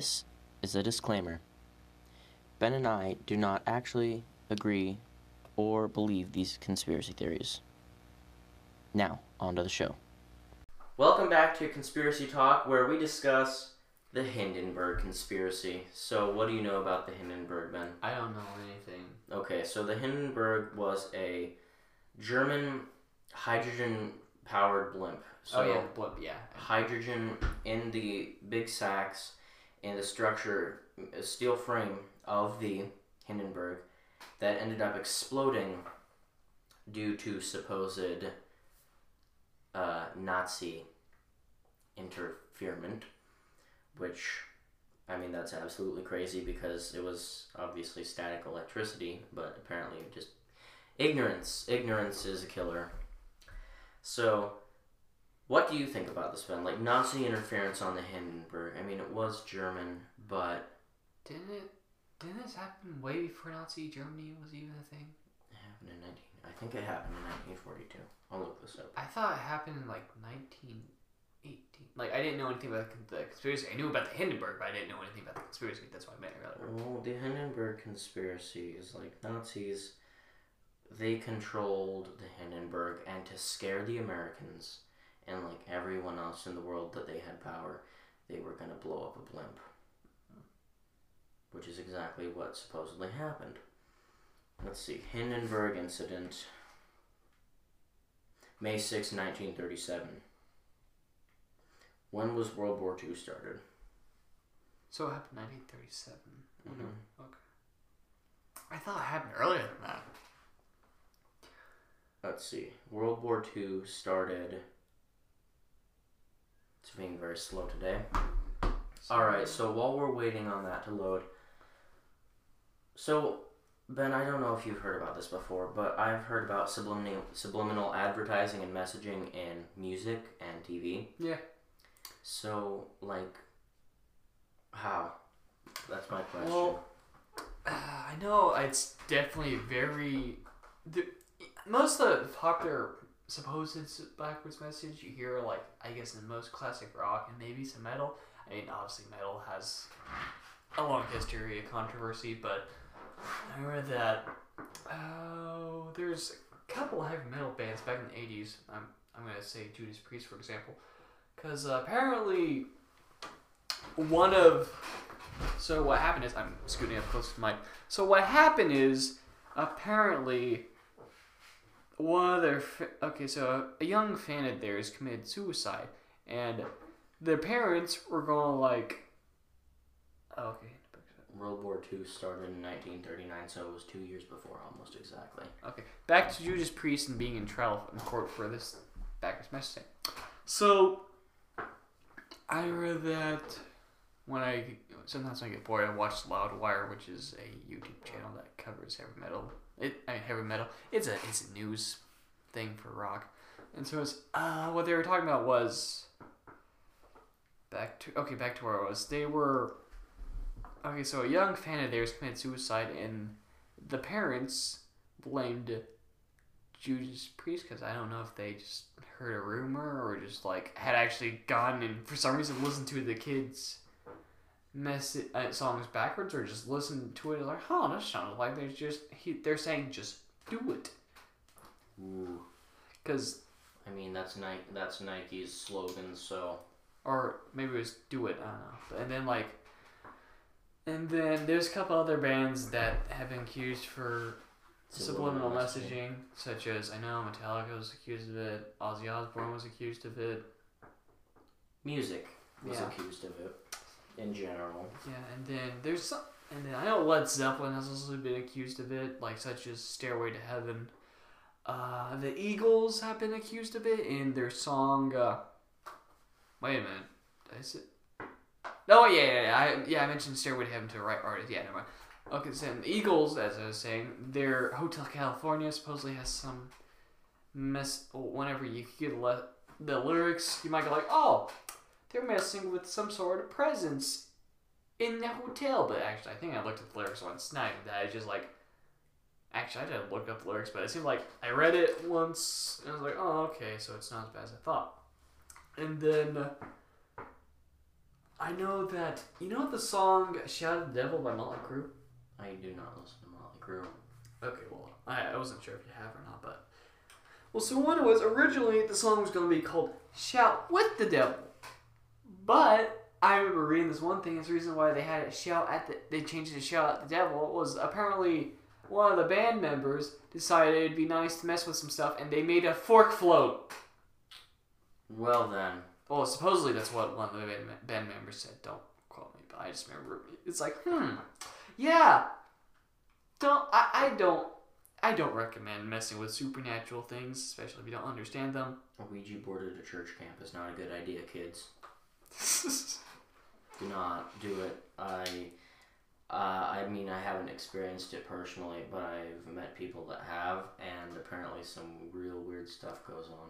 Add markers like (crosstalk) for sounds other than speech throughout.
This is a disclaimer. Ben and I do not actually agree or believe these conspiracy theories. Now, on to the show. Welcome back to Conspiracy Talk, where we discuss the Hindenburg conspiracy. So, what do you know about the Hindenburg, Ben? I don't know anything. Okay, so the Hindenburg was a German hydrogen powered blimp. So, oh yeah, blip. Yeah. hydrogen in the big sacks in the structure, steel frame of the Hindenburg that ended up exploding due to supposed uh, Nazi interference, which, I mean, that's absolutely crazy because it was obviously static electricity, but apparently just ignorance. Ignorance is a killer. So, what do you think about this, Ben? Like Nazi interference on the Hindenburg. I mean, it was German, but Didn't it? Didn't this happen way before Nazi Germany was even a thing? it happened in nineteen. I think it happened in nineteen forty-two. I'll look this up. I thought it happened in like 1918. Like I didn't know anything about the, conspiracy. I knew about the Hindenburg, but I didn't know anything about the conspiracy. That's why I meant earlier. Well, the Hindenburg conspiracy is like Nazis. They controlled the Hindenburg, and to scare the Americans and like everyone else in the world that they had power, they were gonna blow up a blimp. Which is exactly what supposedly happened. Let's see, Hindenburg incident. May 6, 1937. When was World War II started? So it happened 1937. Mhm. Okay. I thought it happened earlier than that. Let's see. World War II started. It's being very slow today. All right, so while we're waiting on that to load, so Ben, I don't know if you've heard about this before, but I've heard about subliminal subliminal advertising and messaging in music and TV. Yeah. So, like, how? That's my question. Well, uh, (sighs) I know it's definitely very. The, most of the popular supposed it's backwards message you hear, like I guess in most classic rock and maybe some metal. I mean, obviously metal has a long history of controversy, but I remember that. Oh, there's a couple heavy metal bands back in the '80s. I'm I'm gonna say Judas Priest for example, because uh, apparently one of so what happened is I'm scooting up close to the mic. So what happened is apparently one of their fa- okay, so a young fan of theirs committed suicide, and their parents were going to like, oh, okay, World War II started in 1939, so it was two years before, almost exactly. okay, back to Judas Priest and being in trial in court for this backwards messaging. So I read that when I sometimes when I get bored, I watch Loudwire, which is a YouTube channel that covers heavy metal. It I mean heavy metal. It's a it's a news thing for rock, and so uh what they were talking about was back to okay back to where I was. They were okay. So a young fan of theirs committed suicide, and the parents blamed Judas Priest because I don't know if they just heard a rumor or just like had actually gone and for some reason listened to the kids mess uh, songs backwards or just listen to it like huh that sounds like they're just he, they're saying just do it Ooh. because I mean, that's Nike. That's Nike's slogan. So or maybe it was do it I don't know and then like and then there's a couple other bands that have been accused for subliminal messaging, such as I know Metallica was accused of it, Ozzy Osbourne was accused of it. Music was Yeah. accused of it in general. Yeah, and then there's some, and then I know Led Zeppelin has also been accused of it, like such as Stairway to Heaven. Uh, the Eagles have been accused of it in their song. Uh, wait a minute, is it? No, yeah, yeah, yeah. I, yeah, I mentioned Stairway to Heaven to the right artist. Yeah, never mind. Okay, so the Eagles, as I was saying, their Hotel California supposedly has some mess. Whenever you hear the, the lyrics, you might go like, "Oh, they're messing with some sort of presence in the hotel." But actually, I think I looked at the lyrics once. Even that. It's just like, actually, I didn't look up the lyrics, but it seemed like I read it once and I was like, "Oh, okay, so it's not as bad as I thought." And then I know that you know the song "Shout at the Devil" by Motley Crue. I do not listen to Motley Crue. Okay, well, I, I wasn't sure if you have or not, but well, so it was originally the song was going to be called "Shout with the Devil," but I remember reading this one thing. It's the reason why they had it shout at the they changed it to shout at the devil was apparently one of the band members decided it'd be nice to mess with some stuff, and they made a fork float. Well then, Well, supposedly that's what one of the band, band members said. Don't quote me, but I just remember it's like, hmm, yeah. Don't I, I don't I don't recommend messing with supernatural things, especially if you don't understand them. a Ouija board at a church camp is not a good idea, kids. (laughs) Do not do it. I, uh, I mean, I haven't experienced it personally, but I've met people that have, and apparently some real weird stuff goes on.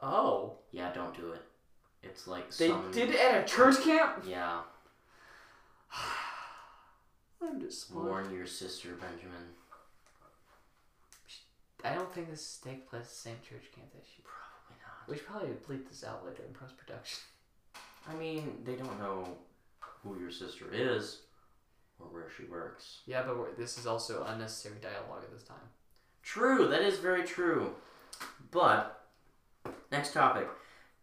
oh, Yeah, don't do it. It's like they some. did it at a church camp. Yeah, (sighs) I'm just warn your sister, Benjamin. I don't think this takes place at the same church camp that she. We should probably bleep this out later in post production. (laughs) I mean, they don't know who your sister is or where she works. Yeah, but we're, this is also unnecessary dialogue at this time. True, that is very true. But, next topic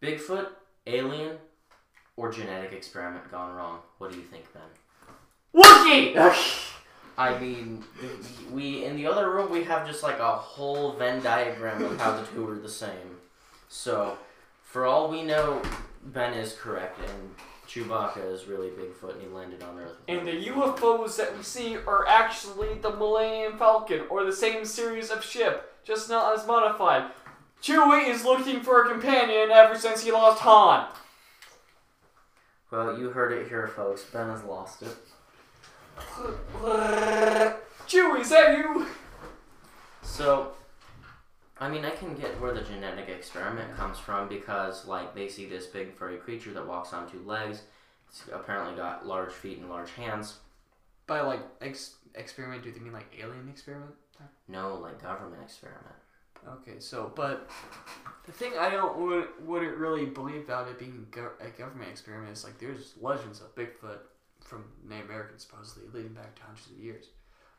Bigfoot, alien, or genetic experiment gone wrong? What do you think, Ben? Wookie. (laughs) I mean, we in the other room we have just like a whole Venn diagram of how the two are the same. So, for all we know, Ben is correct, and Chewbacca is really Bigfoot, and he landed on Earth. And the UFOs that we see are actually the Millennium Falcon, or the same series of ship, just not as modified. Chewie is looking for a companion ever since he lost Han. Well, you heard it here, folks. Ben has lost it. Chewie, is that you? So, I mean, I can get where the genetic experiment comes from because, like, they see this big furry creature that walks on two legs. It's apparently got large feet and large hands. By like ex- experiment, do they mean like alien experiment? No, like government experiment. Okay, so but the thing I don't would, wouldn't really believe about it being go- a government experiment is like there's legends of Bigfoot from Native Americans supposedly leading back to hundreds of years,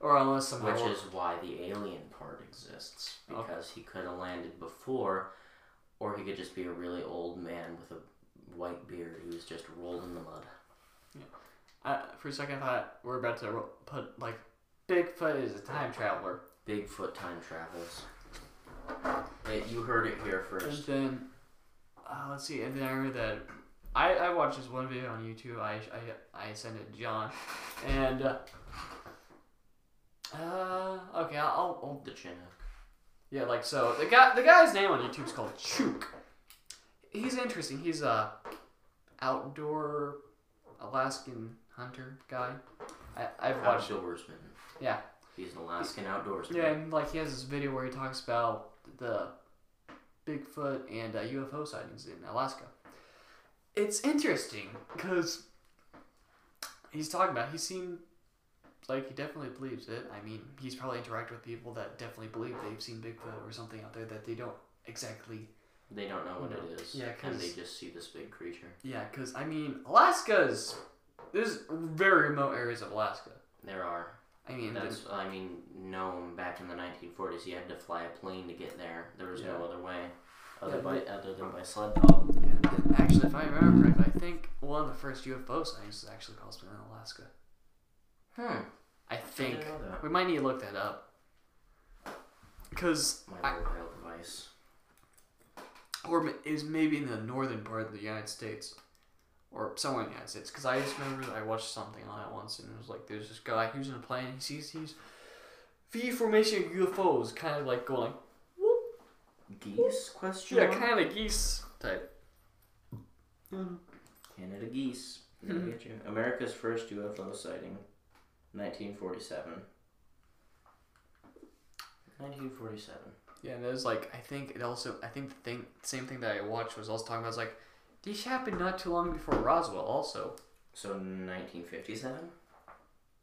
or unless somehow Which is why the alien part exists. Okay. Because he could have landed before, or he could just be a really old man with a white beard who's just rolled in the mud. I, for a second I thought we're about to ro- put like Bigfoot is a time traveler, Bigfoot time travels. It, you heard it here first. and then uh, let's see, and then I remember that I, I watched this one video on YouTube. I I, I sent it to John, and uh, uh okay I'll, I'll The Chinook. Yeah, like so. The guy, the guy's name on YouTube is called Chook. He's interesting. He's a outdoor Alaskan hunter guy. I, I've watched. Outdoorsman. Yeah. He's an Alaskan outdoorsman. Yeah, and like he has this video where he talks about the Bigfoot and uh, UFO sightings in Alaska. It's interesting because he's talking about. he's seemed like he definitely believes it. I mean, he's probably interacted with people that definitely believe they've seen Bigfoot or something out there that they don't exactly. They don't know what No. it is. Yeah, and 'cause- they just see this big creature. Yeah, because I mean, Alaska's there's very remote areas of Alaska. There are. I mean, That's I mean, known back in the 1940s, you had to fly a plane to get there. There was no other way, other Yeah, by but- other than by sled dog. Yeah, actually, if I remember correctly, I think one of the first UFO sightings was actually possibly in Alaska. Hmm. I think didn't know that. we might need to look that up. Cause My mobile device. or is maybe in the northern part of the United States, or somewhere in the United States. Cause I just remember I watched something on it once, and it was like there's this guy who's in a plane. He sees these V formation of UFOs, kind of like going, Geese? Question. yeah, kind of geese type. Canada geese. Mhm. you. America's first UFO sighting, 1947. 1947. Yeah, and it was like I think it also I think the thing same thing that I watched was also talking about is like this happened not too long before Roswell also. So 1957.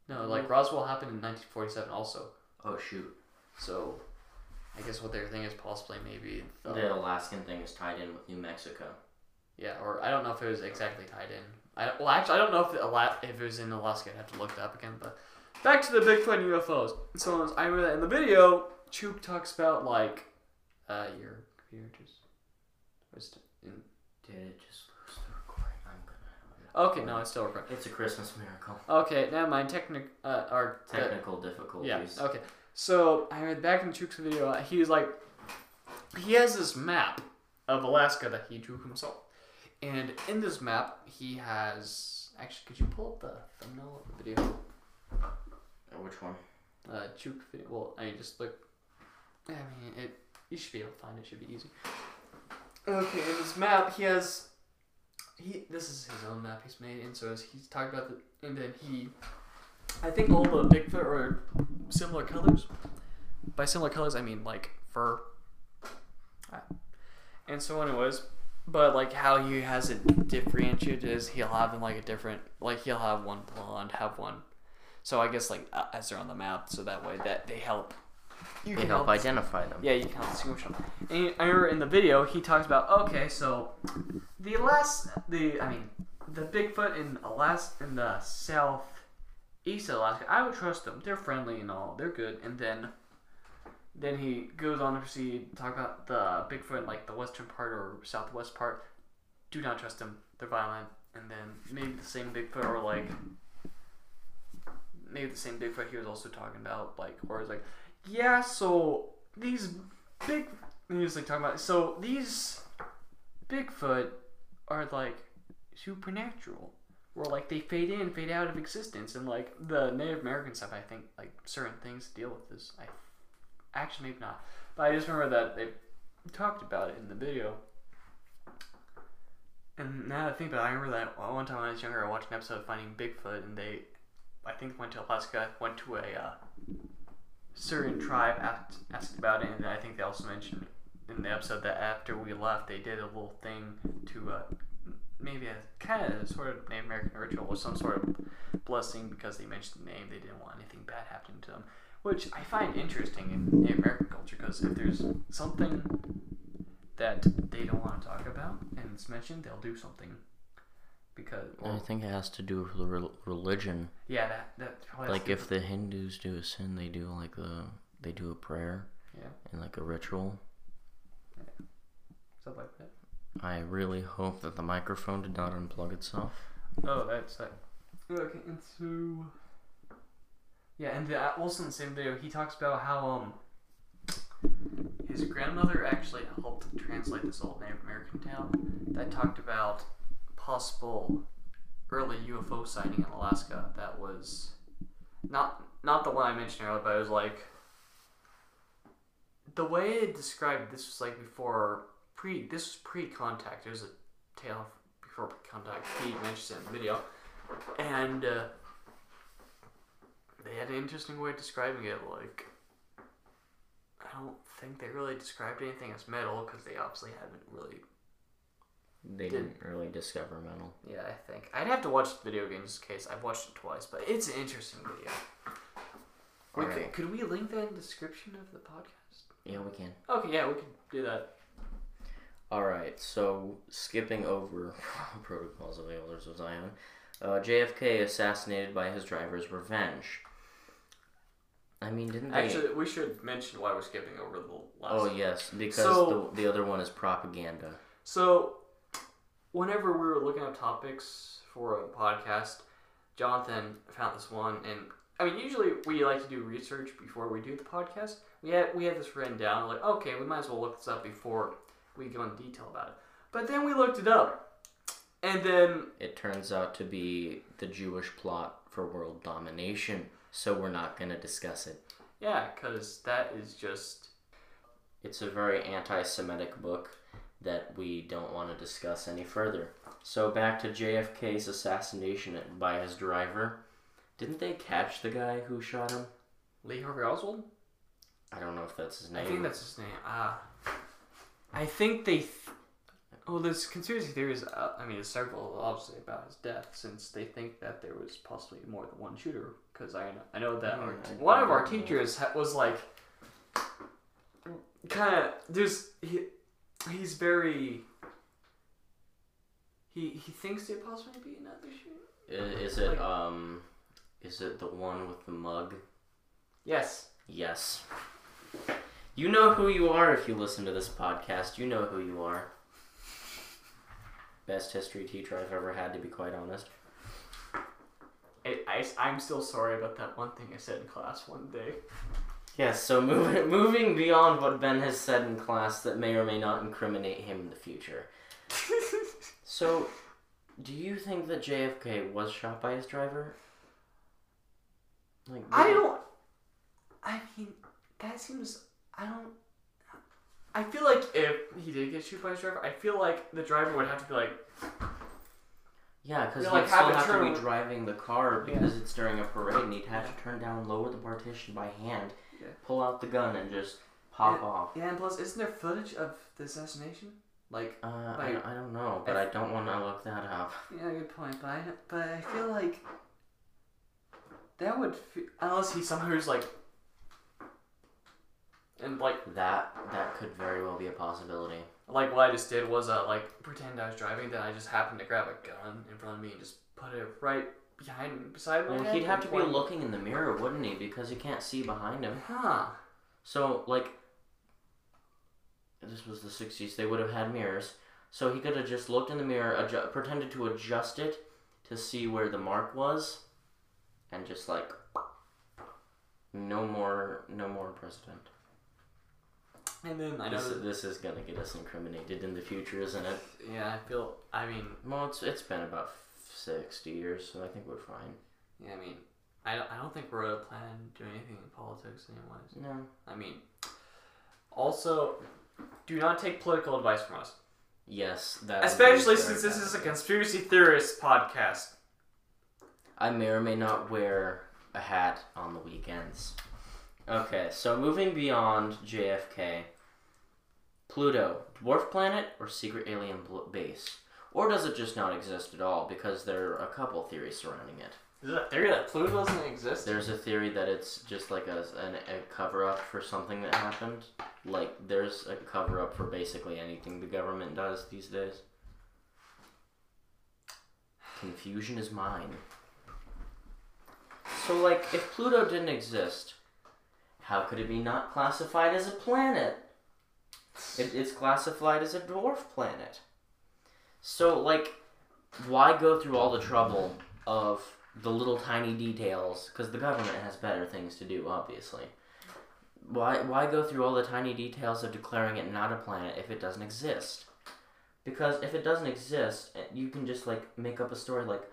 No, like Roswell happened in 1947 also. Oh shoot. So I guess what they're thinking is possibly maybe the, The Alaskan thing is tied in with New Mexico. Yeah, or I don't know if it was exactly tied in. I well, actually, I don't know if it, Ala- if it was in Alaska. I'd have to look it up again. But back to the Bigfoot and UFOs. So I remember that in the video, Chook talks about like, uh, your computer just was in. Did it just lose the recording? I'm gonna. Okay, no, it's still recording. It's a Christmas miracle. Okay, never mind. Technic, uh, or Technical difficulties. Yeah. Okay. So I read back in Chook's video. He was like, he has this map of Alaska that he drew himself, and in this map he has actually. Could you pull up the thumbnail of the video? Uh, which one? Uh, Chook video. Well, I mean, just look. I mean, it. You should be able to find it. Should be easy. Okay, in this map he has. He this is his own map he's made, and so as he's talking about the, and then he. I think all the Bigfoot are similar colors. By similar colors, I mean like fur. And so, anyways, but like how he has it differentiated is he'll have them like a different, like he'll have one blonde, have one. So I guess like uh, as they're on the map, so that way that they help. You They help identify them. yeah, you can help distinguish them. And I remember in the video he talks about okay, so the last the I mean the Bigfoot in Alaska in the southeast of Alaska, I would trust them. They're friendly and all, they're good. And then then he goes on to proceed to talk about the Bigfoot like the western part or southwest part. Do not trust them. They're violent. And then maybe the same Bigfoot or like maybe the same Bigfoot he was also talking about like or is like yeah, so these big he was like talking about so these Bigfoot are like supernatural. Or like they fade in, fade out of existence, and like the Native American stuff, I think like certain things deal with this. I actually maybe not, but I just remember that they talked about it in the video. And now that I think about it, I remember that one time when I was younger, I watched an episode of Finding Bigfoot, and they, I think, went to Alaska, went to a uh, certain tribe, asked, asked about it, and I think they also mentioned in the episode that after we left, they did a little thing to uh, maybe a kind of sort of Native American ritual or some sort of blessing because they mentioned the name. They didn't want anything bad happening to them, which I find interesting in Native American culture because if there's something that they don't want to talk about and it's mentioned, they'll do something. Because I think it has to do with the rel- religion. yeah, that that probably Like if the Hindus do a sin, they do like a they do a prayer yeah and like a ritual. stuff like that. I really hope that the microphone did not unplug itself. Oh, that's that. Okay, and so yeah, and the, also in the same video, he talks about how um his grandmother actually helped translate this old Native American tale that talked about possible early UFO sighting in Alaska. That was not not the one I mentioned earlier, but it was like the way it described this was like before pre this was pre contact. It was a tale before contact. He mentions it in the video, and uh, they had an interesting way of describing it. Like I don't think they really described anything as metal because they obviously haven't really. They Did- didn't really discover metal. Yeah, I think I'd have to watch the video in case. I've watched it twice, but it's an interesting video. We could, could we link that in the description of the podcast? Yeah, we can. Okay, yeah, we can do that. All right, so skipping over (laughs) protocols of the elders of Zion, uh, JFK assassinated by his driver's revenge. I mean, didn't they? Actually, we should mention why we're skipping over the last. oh yes, because So- the, the other one is propaganda. So, whenever we were looking up topics for a podcast, Jonathan found this one, and I mean, usually we like to do research before we do the podcast. We had we had this written down, like, okay, we might as well look this up before we go into detail about it. But then we looked it up, and then It turns out to be the Jewish plot for world domination, so we're not going to discuss it. yeah, because that is just It's a very anti Semitic book that we don't want to discuss any further. So, back to JFK's assassination by his driver. Didn't they catch the guy who shot him? Lee Harvey Oswald. I don't know if that's his name. I think that's his name. Ah, I think they. Th- well, there's conspiracy theories. Uh, I mean, there's several obviously about his death, since they think that there was possibly more than one shooter. Because I know, I know that our one of our teachers ha- was like, kind of. There's he, he's very. He he thinks there possibly be another shooter. I- Is it Like- um, is it the one with the mug? Yes. Yes. You know who you are if you listen to this podcast. You know who you are. Best history teacher I've ever had, to be quite honest. I, I, I'm still sorry about that one thing I said in class one day. Yes, so moving (laughs) moving beyond what Ben has said in class that may or may not incriminate him in the future. (laughs) So, do you think that JFK was shot by his driver? Like, I don't. I mean, that seems. I don't. I feel like if he did get shot by his driver, I feel like the driver would have to be like, Yeah, because he'd like, still have it have to turn- be driving the car because it's during a parade, and he'd have to turn down, lower the partition by hand, Yeah. pull out the gun, and just pop off. yeah, and plus, isn't there footage of the assassination? Like, Uh, I, Like- I don't know, but I don't want to look that up. (laughs) yeah, good point, but I, but I feel like that would, fe- unless he somehow is like, and like, That that could very well be a possibility. like what I just did was uh, like pretend I was driving, then I just happened to grab a gun in front of me and just put it right behind, beside my Well, head he'd have to be looking in the mirror, wouldn't he? Because you can't see behind him. Huh. So, like, this was the 60s, they would have had mirrors. So he could have just looked in the mirror, adju- pretended to adjust it to see where the mark was, and just like, no more, no more president. And then I know This, that, this is gonna get us incriminated in the future, isn't it? yeah, I feel, I mean, Well, it's it's been about 60 years, so I think we're fine. yeah, I mean, I don't, I don't think we're planning on doing anything in politics anyways. No. I mean, also, do not take political advice from us. Yes, that. Especially since this is a conspiracy theorist podcast. I may or may not wear a hat on the weekends. Okay, so moving beyond JFK, Pluto, dwarf planet or secret alien bl- base? Or does it just not exist at all? Because there are a couple theories surrounding it. Is it a theory that Pluto doesn't exist? There's a theory that it's just like a, an, a cover up for something that happened. Like, there's a cover up for basically anything the government does these days. Confusion is mine. So, like, if Pluto didn't exist, how could it be not classified as a planet? It, it's classified as a dwarf planet. So, like, why go through all the trouble of the little tiny details? Because the government has better things to do, obviously. Why, why go through all the tiny details of declaring it not a planet if it doesn't exist? Because if it doesn't exist, eh, you can just like make up a story like,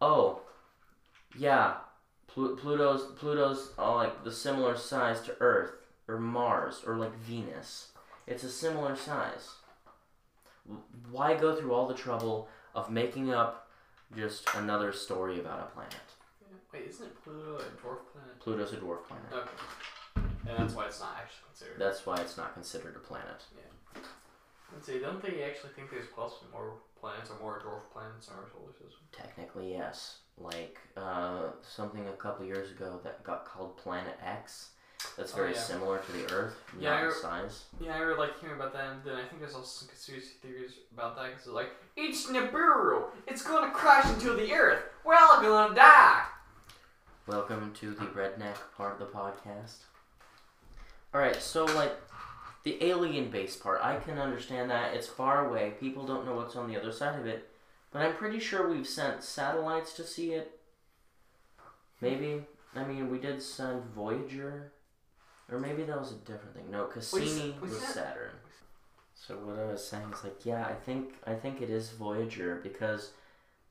oh, yeah, Plu- Pluto's Pluto's uh, like the similar size to Earth or Mars or like Venus. It's a similar size. Why go through all the trouble of making up just another story about a planet? Wait, isn't Pluto a dwarf planet? Pluto's a dwarf planet. Okay. And that's why it's not actually considered. That's why it's not considered a planet. Yeah. Let's see, don't they actually think there's possibly more planets or more dwarf planets in our solar system? Technically, yes. Like uh, something a couple years ago that got called Planet X. That's Oh, very yeah. similar to the Earth, Yeah, not I in re- size. Yeah, I really like hearing about that, and then I think there's also some conspiracy theories about that, because it's like, it's Nibiru! It's gonna crash into the Earth! We're all gonna die! Welcome to the redneck part of the podcast. Alright, so like the alien base part, I can understand that. It's far away. People don't know what's on the other side of it. But I'm pretty sure we've sent satellites to see it. Maybe. I mean, we did send Voyager. Or maybe that was a different thing. No, Cassini we was sent- Saturn. So what I was saying is like, yeah, I think I think it is Voyager because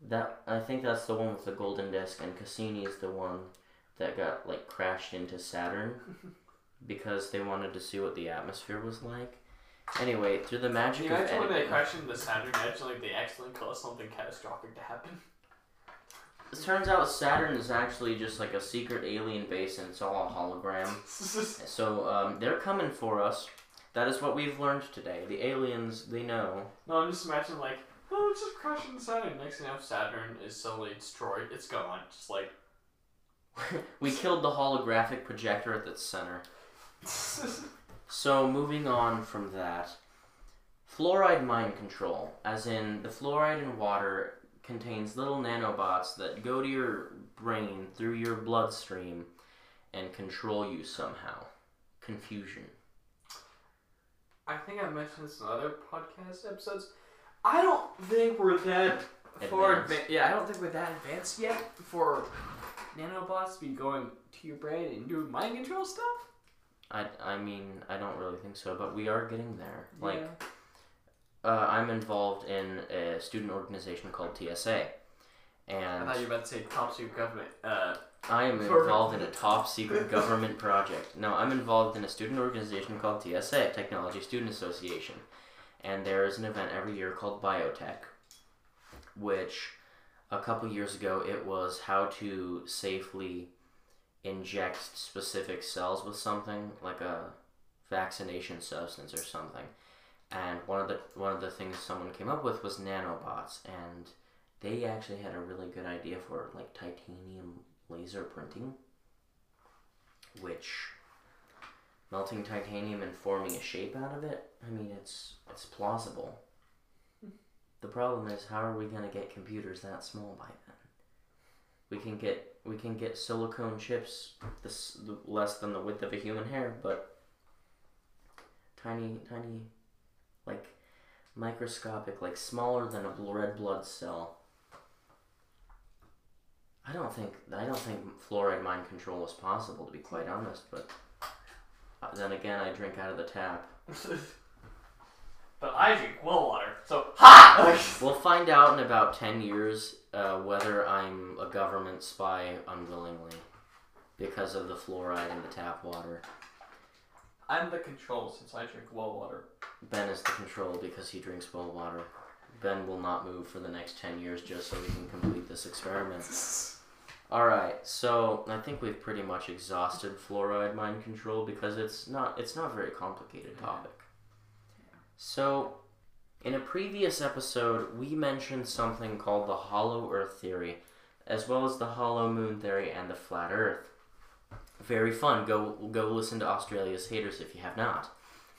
that I think that's the one with the golden disc, and Cassini is the one that got like crashed into Saturn (laughs) because they wanted to see what the atmosphere was like. Anyway, through the magic Can you of imagine when they editing, crash into the Saturn, actually, they accidentally cause something catastrophic to happen? it turns out Saturn is actually just like a secret alien base, and it's all a hologram. (laughs) So um, they're coming for us. That is what we've learned today. The aliens, they know. no, I'm just imagining, like, oh, it's just crashing Saturn. Next thing you know, Saturn is suddenly destroyed. It's gone. Just like. (laughs) we killed the holographic projector at its center. (laughs) So moving on from that, fluoride mind control, as in the fluoride in water contains little nanobots that go to your brain through your bloodstream and control you somehow. Confusion. I think I mentioned this in other podcast episodes. I don't think we're that far Advanced. advanced. Yeah, I don't think we're that advanced yet for nanobots to be going to your brain and doing mind control stuff. I, I mean, I don't really think so, but we are getting there. Like, Yeah. uh, I'm involved in a student organization called TSA. And I thought you were about to say top secret government. Uh, I am involved in a top secret (laughs) government project. No, I'm involved in a student organization called TSA, Technology Student Association. And there is an event every year called Biotech, which a couple years ago it was how to safely inject specific cells with something like a vaccination substance or something. And one of the one of the things someone came up with was nanobots and they actually had a really good idea for like titanium laser printing, which melting titanium and forming a shape out of it. I mean, it's it's plausible. Hmm. The problem is, how are we gonna get computers that small by then? We can get we can get silicone chips this less than the width of a human hair, but tiny tiny, like microscopic, like smaller than a red blood cell. I don't think I don't think fluoride mind control is possible to be quite honest, but uh, then again, I drink out of the tap. (laughs) but I drink well water, so ha! (laughs) We'll find out in about ten years uh, whether I'm a government spy unwillingly because of the fluoride in the tap water. I'm the control since I drink well water. Ben is the control because he drinks well water. Ben will not move for the next 10 years just so we can complete this experiment. (laughs) Alright, so I think we've pretty much exhausted fluoride mind control because it's not it's not a very complicated topic. So in a previous episode we mentioned something called the hollow earth theory, as well as the hollow moon theory and the flat earth. Very fun. Go go listen to Australia's Haters if you have not.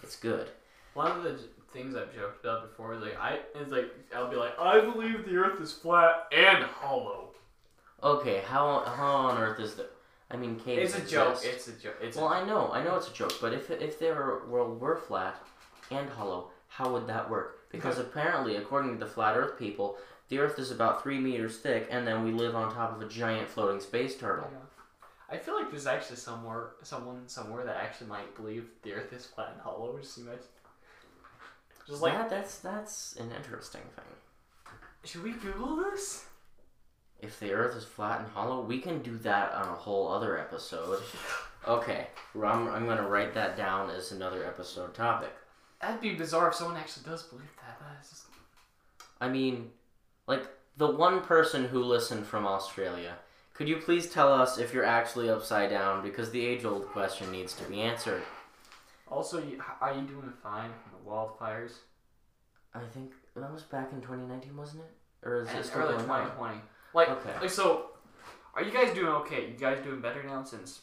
It's good. One of the things I've joked about before is like I is like I'll be like I believe the Earth is flat and hollow. Okay, how how on earth is that? I mean, caves. It's a joke. It's a joke. It's well, a, I know, I know it's a joke, but if if their world were flat and hollow, how would that work? Because apparently, according to the flat Earth people, the Earth is about three meters thick, and then we live on top of a giant floating space turtle. I feel like there's actually somewhere someone somewhere that actually might believe the Earth is flat and hollow. Just imagine. Just like that, that's that's an interesting thing. should we Google this? If the Earth is flat and hollow, we can do that on a whole other episode. (laughs) Okay, I'm, I'm gonna write that down as another episode topic. That'd be bizarre if someone actually does believe that. That is just I mean, like the one person who listened from Australia. Could you please tell us if you're actually upside down? Because the age-old question needs to be answered. Also, are you doing fine from the wildfires? I think that was back in 2019, wasn't it? Or is And it still early going on? 2020. Like, Okay. like so, are you guys doing okay? You guys doing better now since?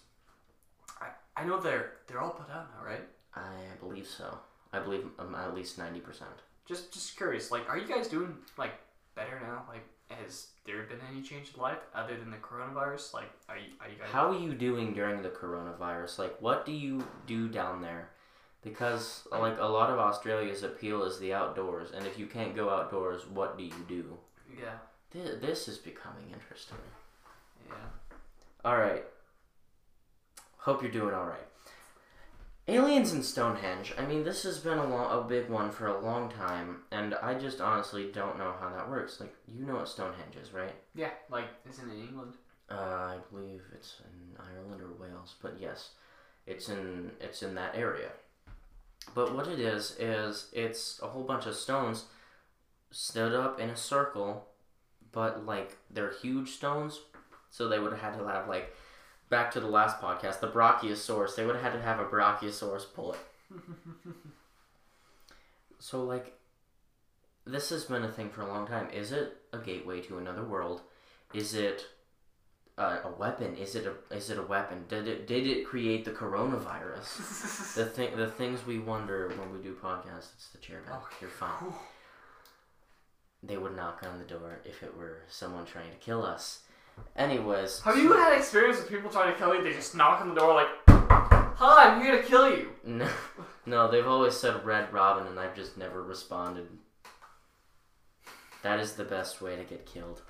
I I know they're they're all put out now, right? I believe so. I believe um, at least 90%. Just just curious, like, are you guys doing like better now? Like, has there been any change in life other than the coronavirus? Like, are you are you guys? How are you doing during the coronavirus? Like, what do you do down there? Because, like, a lot of Australia's appeal is the outdoors, and if you can't go outdoors, what do you do? Yeah, Th- This is becoming interesting. yeah. All right. Hope you're doing all right. Aliens and Stonehenge. I mean, this has been a, lo- a big one for a long time, and I just honestly don't know how that works. Like, you know what Stonehenge is, right? Yeah, like, isn't it in England? Uh, I believe it's in Ireland or Wales, but yes, it's in it's in that area. But what it is is it's a whole bunch of stones stood up in a circle, but like they're huge stones, so they would have had to have like back to the last podcast, the Brachiosaurus. They would have had to have a Brachiosaurus pull it. (laughs) So like, this has been a thing for a long time. Is it a gateway to another world? Is it uh, a weapon? Is it a is it a weapon? Did it did it create the coronavirus? (laughs) the thing the things we wonder when we do podcasts. It's the chair back. Okay. You're fine. They would knock on the door if it were someone trying to kill us. Anyways, Have you had experience with people trying to kill you? They just knock on the door like, "Hi, I'm here to kill you." (laughs) No, no, they've always said Red Robin, and I've just never responded. That is the best way to get killed.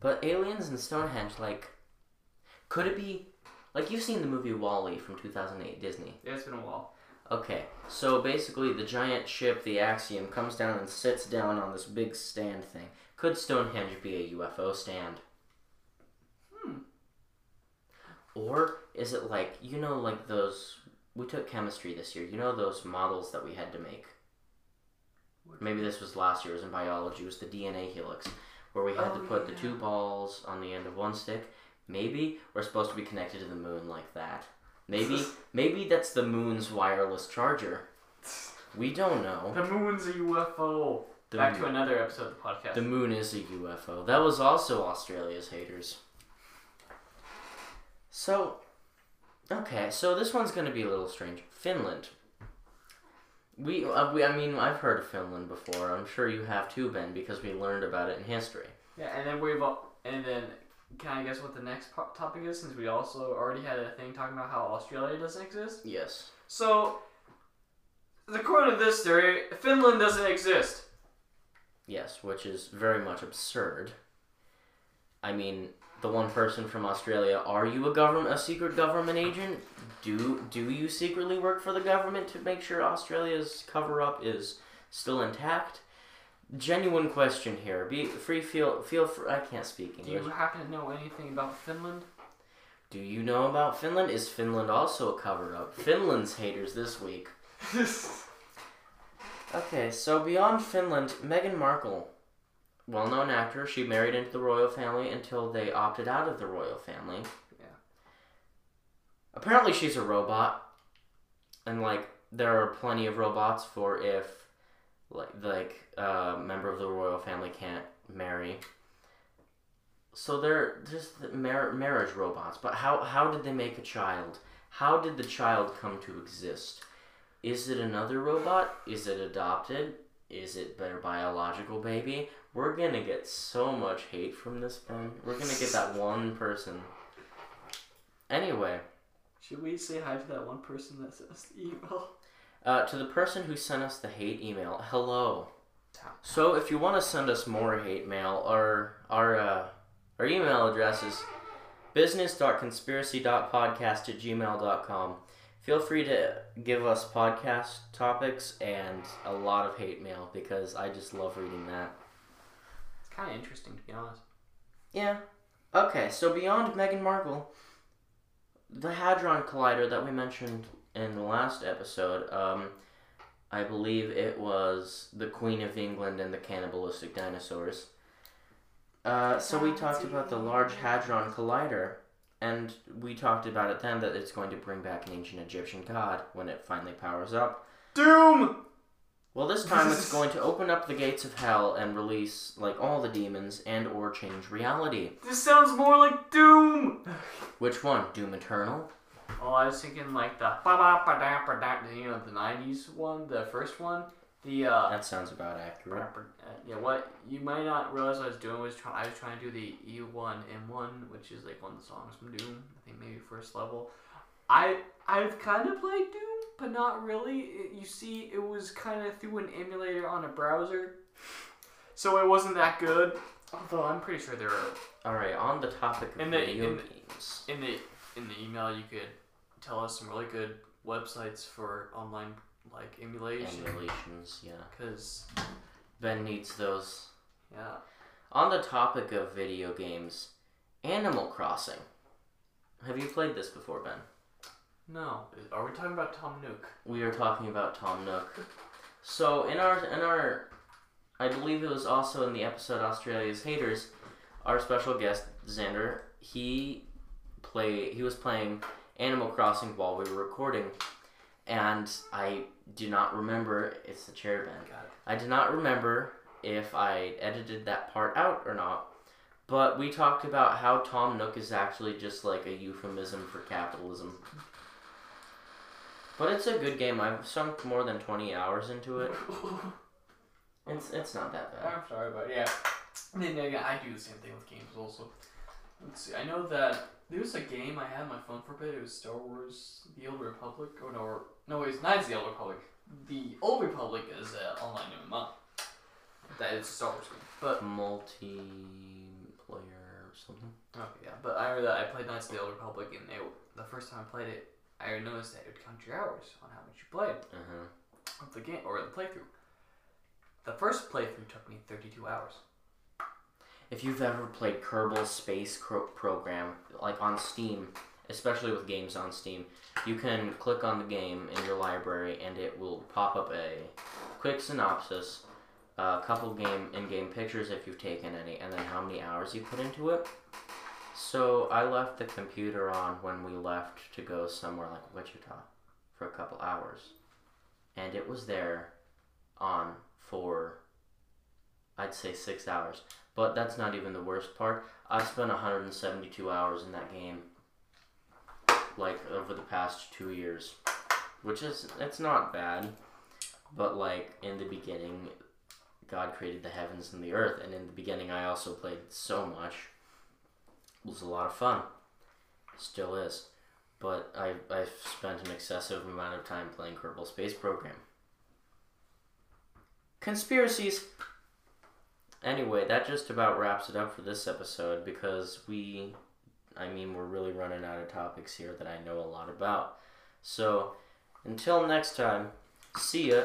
But aliens and Stonehenge, like, could it be? Like, you've seen the movie WALL-E from 2008, Disney. Yeah, it's been a while. Okay, so basically, the giant ship, the Axiom, comes down and sits down on this big stand thing. Could Stonehenge be a UFO stand? Hmm. Or is it like, you know, like those. We took chemistry this year. You know those models that we had to make? Maybe this was last year, it was in biology. It was the DNA helix, where we had to Oh, put the two balls on the end of one stick. Maybe we're supposed to be connected to the moon like that. Maybe (laughs) maybe that's the moon's wireless charger. We don't know. The moon's a UFO. The, Back to another episode of the podcast. the moon is a UFO. That was also Australia's haters. So, okay, so this one's gonna be a little strange. Finland. We, uh, we, I mean, I've heard of Finland before. I'm sure you have too, Ben, because we learned about it in history. yeah, and then we've al- and then can I guess what the next po- topic is? Since we also already had a thing talking about how Australia doesn't exist. Yes. So, according to this theory, Finland doesn't exist. Yes, which is very much absurd. I mean, the one person from Australia, are you a government a secret government agent? Do do you secretly work for the government to make sure Australia's cover up is still intact? Genuine question here. Be free feel feel free I can't speak English. Do you happen to know anything about Finland? Do you know about Finland? Is Finland also a cover up? Finland's haters this week. (laughs) Okay, so beyond Finland, Meghan Markle, well known actor, she married into the royal family until they opted out of the royal family. Yeah. Apparently, she's a robot, and like there are plenty of robots for if like like a member of the royal family can't marry. So they're just the mar- marriage robots. But how how did they make a child? How did the child come to exist? Is it another robot? Is it adopted? Is it their biological baby? We're gonna get so much hate from this, one. We're gonna get that one person. Anyway, Should we say hi to that one person that sent us the email? uh, to the person who sent us the hate email, hello. So if you want to send us more hate mail, our our uh, our email address is business.conspiracy.podcast at gmail.com. Feel free to give us podcast topics and a lot of hate mail because I just love reading that. It's kind of interesting to be honest. Yeah. Okay, so beyond Meghan Markle, the Hadron Collider that we mentioned in the last episode, um, I believe it was the Queen of England and the cannibalistic dinosaurs. Uh, so we talked about the Large Hadron Collider, and we talked about it then that it's going to bring back an ancient Egyptian god when it finally powers up. Doom. Well, this time it's (laughs) going to open up the gates of hell and release like all the demons and or change reality. This sounds more like Doom. Which one? Doom Eternal? Oh, I was thinking like the ba ba ba da ba da, you know, the '90s one, the first one. The uh, That sounds about accurate. uh, yeah, what you might not realize I was doing was trying. I was trying to do the E1 M1, which is like one of the songs from Doom. I think maybe first level. I I've kind of played Doom, but not really. It, you see, it was kind of through an emulator on a browser, so it wasn't that good. Although I'm pretty sure there are All right, on the topic of In the- video in the- games. in the in the email you could tell us some really good websites for online like emulation Emulations, yeah. because Ben needs those. yeah On the topic of video games, Animal Crossing. Have you played this before, Ben? no are we talking about tom nook We are talking about Tom Nook. So in our in our, I believe it was also in the episode Australia's Haters, our special guest Xander. He play he was playing Animal Crossing while we were recording, and I do not remember. It's the chair band. got it I do not remember if I edited that part out or not, But we talked about how Tom Nook is actually just like a euphemism for capitalism. But it's a good game. I've sunk more than 20 hours into it. (laughs) It's it's not that bad. I'm sorry, but yeah. And then again, I do the same thing with games also. Let's see. I know that there was a game I had on my phone for a bit. It was Star Wars: The Old Republic. Oh no, no, it's not The Old Republic. The Old Republic is an online MMO. That is a Star Wars game. But Multiplayer or something. okay, yeah. But I remember that I played Knights of the Old Republic, and it, the first time I played it, I noticed that it would count your hours on how much you played Uh huh. of the game or the playthrough. The first playthrough took me 32 hours. If you've ever played Kerbal Space Cro- Program, like on Steam, especially with games on Steam, you can click on the game in your library and it will pop up a quick synopsis, a couple game in-game pictures if you've taken any, and then how many hours you put into it. So I left the computer on when we left to go somewhere like Wichita for a couple hours, and it was there on for I'd say six hours. But that's not even the worst part. I spent 172 hours in that game, like over the past two years, which is it's not bad, but like in the beginning, God created the heavens and the earth, and in the beginning I also played so much. It was a lot of fun, still is, but I I've spent an excessive amount of time playing Kerbal Space Program. Conspiracies. Anyway, that just about wraps it up for this episode because we, I mean, we're really running out of topics here that I know a lot about. So, until next time, see ya.